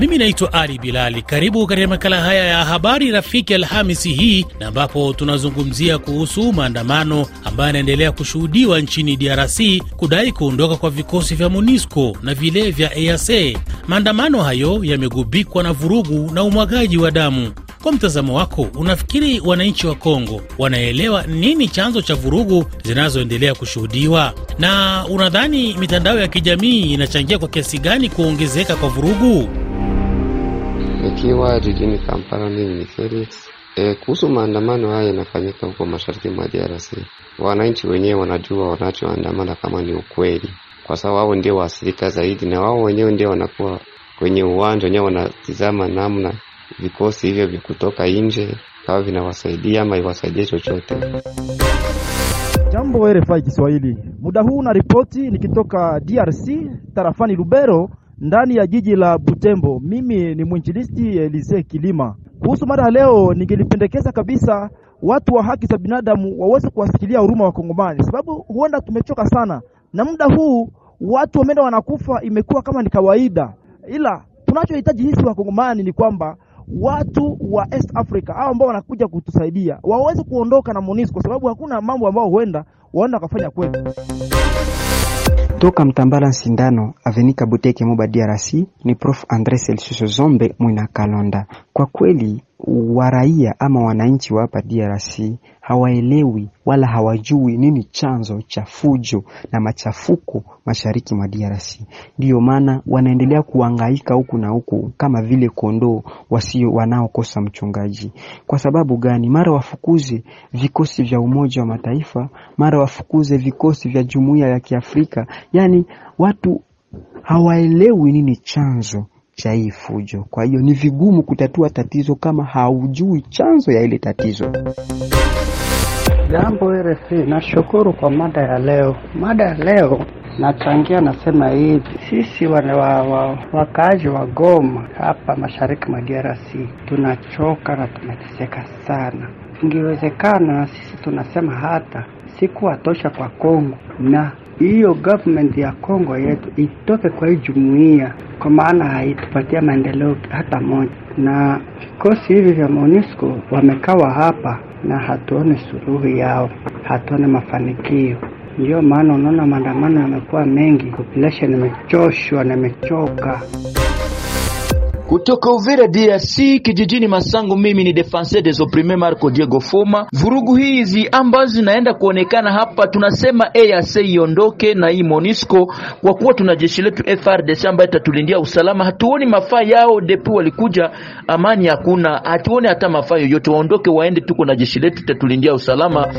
Mimi naitwa Ali Bilali. Karibu katika makala haya ya habari rafiki Alhamisi hii, na ambapo tunazungumzia kuhusu maandamano ambayo yanaendelea kushuhudiwa nchini DRC kudai kuondoka kwa vikosi vya MONUSCO na vile vya EAC. Maandamano hayo yamegubikwa na vurugu na umwagaji wa damu. Kwa mtazamo wako, unafikiri wananchi wa Kongo wanaelewa nini chanzo cha vurugu zinazoendelea kushuhudiwa? Na unadhani mitandao ya kijamii inachangia kwa kiasi gani kuongezeka kwa vurugu? Nikiwa jijini Kampala, mimi ni Felix. E, kuhusu maandamano haya yanafanyika huko mashariki mwa DRC, wananchi wenyewe wanajua wanachoandamana kama ni ukweli, kwa sababu wao ndio waathirika zaidi, na wao wenyewe ndio wanakuwa kwenye uwanja wenyewe, wanatizama namna vikosi hivyo vikutoka nje kama vinawasaidia ama iwasaidie chochote. Jambo RFI Kiswahili, muda huu na ripoti nikitoka DRC tarafani Lubero ndani ya jiji la Butembo. Mimi ni mwinjilisti Elize Kilima. Kuhusu mada ya leo, ningelipendekeza kabisa watu wa haki za binadamu waweze kuwasikilia huruma wa Kongomani, sababu huenda tumechoka sana na muda huu watu wameenda wanakufa, imekuwa kama ni kawaida, ila tunachohitaji hisi wa Kongomani ni kwamba watu wa East Africa hao ambao wanakuja kutusaidia waweze kuondoka na MONUSCO kwa sababu hakuna mambo ambayo huenda waenda wakafanya kwetu. Toka Mtambala Sindano Avenika Buteke Moba DRC ni Prof Andre Celsius Zombe Mwina Kalonda. Kwa kweli waraia ama wananchi wa hapa DRC hawaelewi wala hawajui nini chanzo cha fujo na machafuko mashariki mwa DRC. Ndiyo maana wanaendelea kuangaika huku na huku kama vile kondoo wasio wanaokosa mchungaji. Kwa sababu gani? Mara wafukuze vikosi vya Umoja wa Mataifa, mara wafukuze vikosi vya Jumuiya ya Kiafrika. Yaani watu hawaelewi nini chanzo cha hii fujo. Kwa hiyo ni vigumu kutatua tatizo kama haujui chanzo ya ile tatizo. Jambo RFI, nashukuru kwa mada ya leo. Mada ya leo nachangia, nasema hivi, sisi wana wa, wa, wakaaji wa Goma hapa mashariki mwa DRC tunachoka na tunateseka sana. Ingewezekana sisi tunasema hata sikuwa tosha kwa Kongo na hiyo government ya Kongo yetu itoke kwa hii jumuiya, kwa maana haitupatia maendeleo hata moja, na vikosi hivi vya MONUSCO wamekawa hapa na hatuone suluhu yao, hatuone mafanikio. Ndiyo maana unaona maandamano yamekuwa mengi, population imechoshwa na imechoka. Kutoka Uvira DRC kijijini Masango, mimi ni Defense des opprimes Marco Diego Foma. Vurugu hizi ambazo zinaenda kuonekana hapa, tunasema EAC iondoke na hii Monisco, kwa kuwa tuna jeshi letu FRDC ambayo itatulindia usalama. Hatuoni mafaa yao, depu walikuja, amani hakuna, hatuoni hata mafaa yoyote. Waondoke waende, tuko na jeshi letu itatulindia usalama.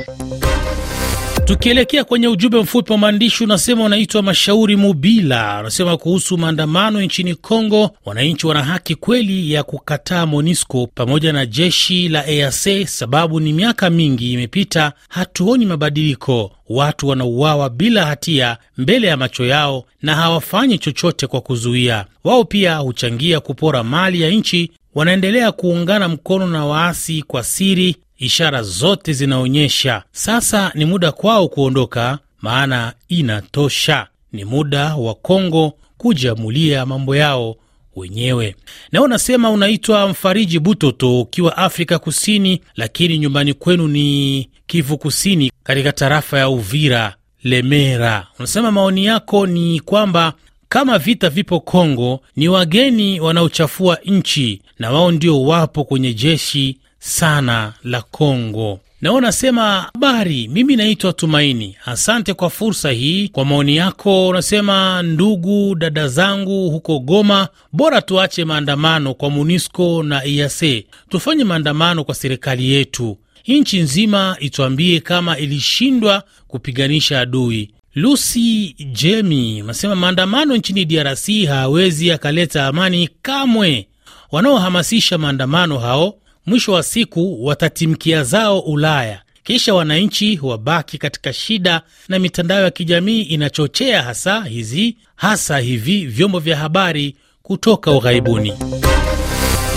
Tukielekea kwenye ujumbe mfupi wa maandishi unasema, unaitwa Mashauri Mubila, unasema kuhusu maandamano nchini Kongo, wananchi wana haki kweli ya kukataa MONUSCO pamoja na jeshi la EAC, sababu ni miaka mingi imepita, hatuoni mabadiliko. Watu wanauawa bila hatia mbele ya macho yao na hawafanyi chochote kwa kuzuia. Wao pia huchangia kupora mali ya nchi, wanaendelea kuungana mkono na waasi kwa siri. Ishara zote zinaonyesha sasa ni muda kwao kuondoka, maana inatosha. Ni muda wa Kongo kujiamulia mambo yao wenyewe. Na unasema unaitwa Mfariji Butoto ukiwa Afrika Kusini, lakini nyumbani kwenu ni Kivu Kusini, katika tarafa ya Uvira, Lemera. Unasema maoni yako ni kwamba kama vita vipo Kongo, ni wageni wanaochafua nchi na wao ndio wapo kwenye jeshi sana la Kongo. Na unasema habari, mimi naitwa Tumaini. Asante kwa fursa hii, kwa maoni yako. Unasema ndugu dada zangu huko Goma, bora tuache maandamano kwa MONUSCO na EAC, tufanye maandamano kwa serikali yetu, nchi nzima ituambie kama ilishindwa kupiganisha adui. Lucy Jemi unasema maandamano nchini DRC hawezi akaleta amani kamwe. Wanaohamasisha maandamano hao mwisho wa siku watatimkia zao Ulaya, kisha wananchi wabaki katika shida, na mitandao ya kijamii inachochea hasa hizi hasa hivi vyombo vya habari kutoka ughaibuni.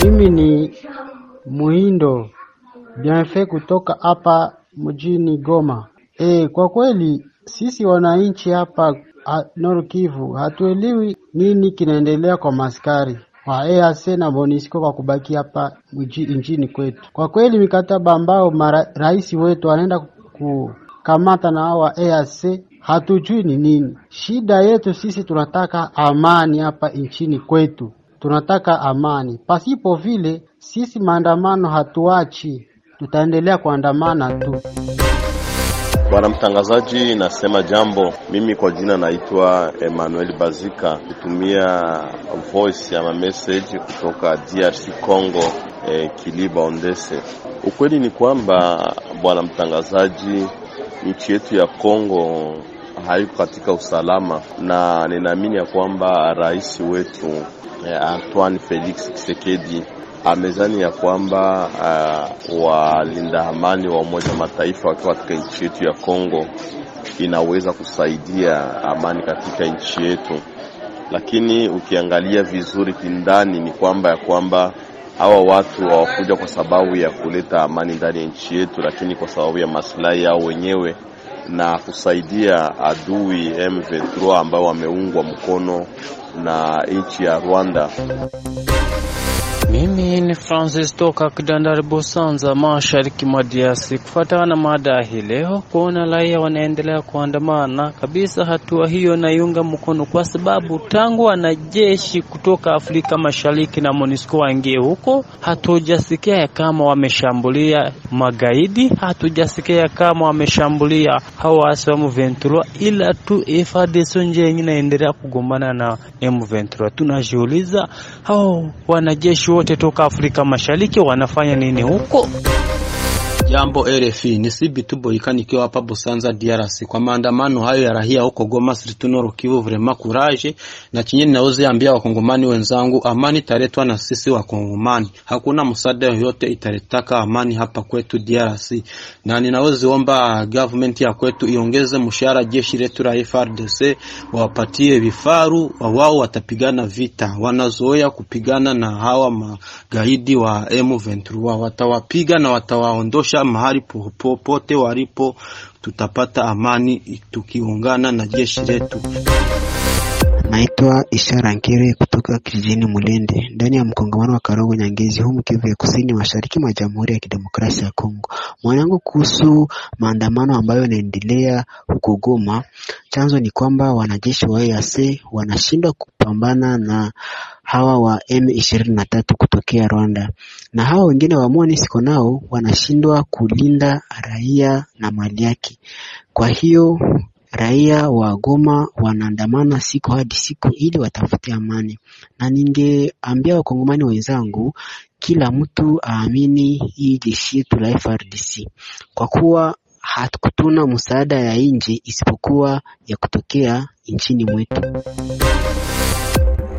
Mimi ni Muhindo Bienfait kutoka hapa mjini Goma. E, kwa kweli sisi wananchi hapa Nord Kivu, hatuelewi nini kinaendelea kwa maskari wa EAC na MONUSCO kwa kubaki hapa nchini kwetu. Kwa kweli mikataba ambayo rais wetu anaenda kukamata na hao wa EAC hatujui ni nini. Shida yetu sisi tunataka amani hapa nchini kwetu, tunataka amani. Pasipo vile sisi maandamano hatuachi, tutaendelea kuandamana tu. Bwana mtangazaji, nasema jambo. Mimi kwa jina naitwa Emmanuel Bazika, kutumia voice ya message kutoka DRC Congo, eh, Kiliba Ondese. Ukweli ni kwamba bwana mtangazaji, nchi yetu ya Congo haiko katika usalama, na ninaamini ya kwamba rais wetu eh, Antoine Felix Tshisekedi amezani ya kwamba uh, walinda amani wa Umoja Mataifa wakiwa katika nchi yetu ya Kongo inaweza kusaidia amani katika nchi yetu, lakini ukiangalia vizuri kindani ni kwamba ya kwamba hawa watu hawakuja kwa sababu ya kuleta amani ndani ya nchi yetu, lakini kwa sababu ya maslahi yao wenyewe na kusaidia adui M23 ambao wameungwa mkono na nchi ya Rwanda. Mimi ni Francis toka Kidandari Busanza, mashariki mwa DRC. Kufuatana na mada hii leo, kuona raia wanaendelea kuandamana kabisa, hatua hiyo naiunga mkono, kwa sababu tangu wanajeshi kutoka Afrika Mashariki na MONUSCO waingie huko, hatujasikia kama wameshambulia magaidi, hatujasikia kama wameshambulia hao waasi wa M23, ila tu FARDC nje yenyewe inaendelea kugombana na M23. Tunajiuliza hao wanajeshi wote toka Afrika Mashariki wanafanya nini huko? Jambo RFI ni Sibitu Boyika nikiwa hapa Busanza DRC. Kwa maandamano hayo ya rahia huko Goma Sritunoro Kivu, vraiment courage. Na chenye ninaweza ambia wakongomani wenzangu, amani italetwa na sisi wakongomani, hakuna msaada yoyote italetaka amani hapa kwetu DRC, na ninaweza omba government ya kwetu iongeze mshahara jeshi letu la FARDC, wawapatie vifaru, wao watapigana vita, wanazoea kupigana na hawa magaidi wa M23, watawapiga na watawaondosha mahali popote walipo, tutapata amani tukiungana na jeshi letu. Naitwa Ishara Nkere kutoka kijijini Mulende ndani ya mkongamano wa Karongo Nyangezi, humu Kivu ya kusini mashariki mwa Jamhuri ya Kidemokrasia ya Kongo. Mwanangu, kuhusu maandamano ambayo yanaendelea huko Goma, chanzo ni kwamba wanajeshi wa EAC wanashindwa kupambana na hawa wa M23 kutokea Rwanda, na hawa wengine wa MONUSCO nao wanashindwa kulinda raia na mali yake. Kwa hiyo raia wa Goma wanaandamana siku hadi siku ili watafute amani, na ningeambia wakongomani wenzangu, kila mtu aamini hii jeshi yetu la FARDC kwa kuwa hatukutuna msaada ya nje isipokuwa ya kutokea nchini mwetu.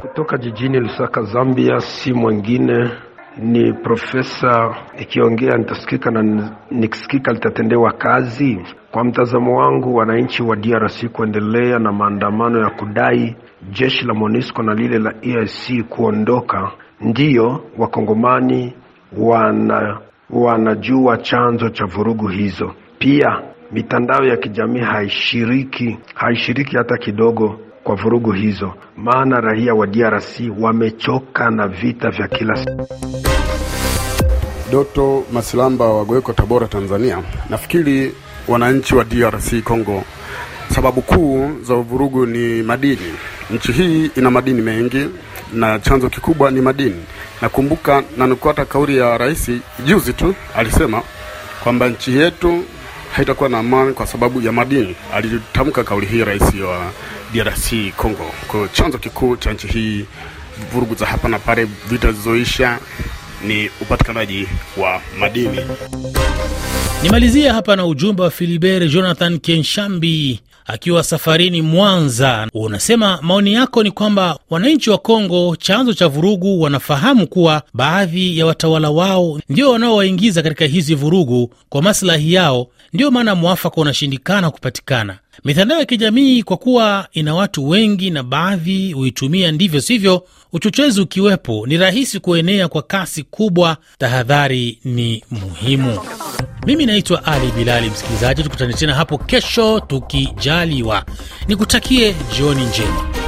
Kutoka jijini Lusaka, Zambia, si mwingine ni profesa. Ikiongea nitasikika na nikisikika litatendewa kazi. Kwa mtazamo wangu, wananchi wa DRC kuendelea na maandamano ya kudai jeshi la MONUSCO na lile la EAC kuondoka, ndiyo wakongomani wana wanajua chanzo cha vurugu hizo. Pia mitandao ya kijamii haishiriki haishiriki hata kidogo kwa vurugu hizo, maana raia wa DRC wamechoka na vita vya kila. Doto Masilamba wa Goeko, Tabora, Tanzania. Nafikiri wananchi wa DRC Congo, sababu kuu za uvurugu ni madini. Nchi hii ina madini mengi na chanzo kikubwa ni madini. Nakumbuka na nikuata kauli ya rais juzi tu, alisema kwamba nchi yetu haitakuwa na amani kwa sababu ya madini. Alitamka kauli hii rais wa DRC Congo. Kwa chanzo kikuu cha nchi hii, vurugu za hapa na pale, vita zilizoisha ni upatikanaji wa madini. Nimalizia hapa na ujumbe wa Filibert Jonathan Kenshambi akiwa safarini Mwanza. Unasema maoni yako ni kwamba wananchi wa Kongo, chanzo cha vurugu, wanafahamu kuwa baadhi ya watawala wao ndio wanaowaingiza katika hizi vurugu kwa maslahi yao, Ndiyo maana mwafaka unashindikana kupatikana. Mitandao ya kijamii kwa kuwa ina watu wengi na baadhi huitumia ndivyo sivyo, uchochezi ukiwepo, ni rahisi kuenea kwa kasi kubwa. Tahadhari ni muhimu. Mimi naitwa Ali Bilali. Msikilizaji, tukutane tena hapo kesho tukijaliwa. Nikutakie jioni njema.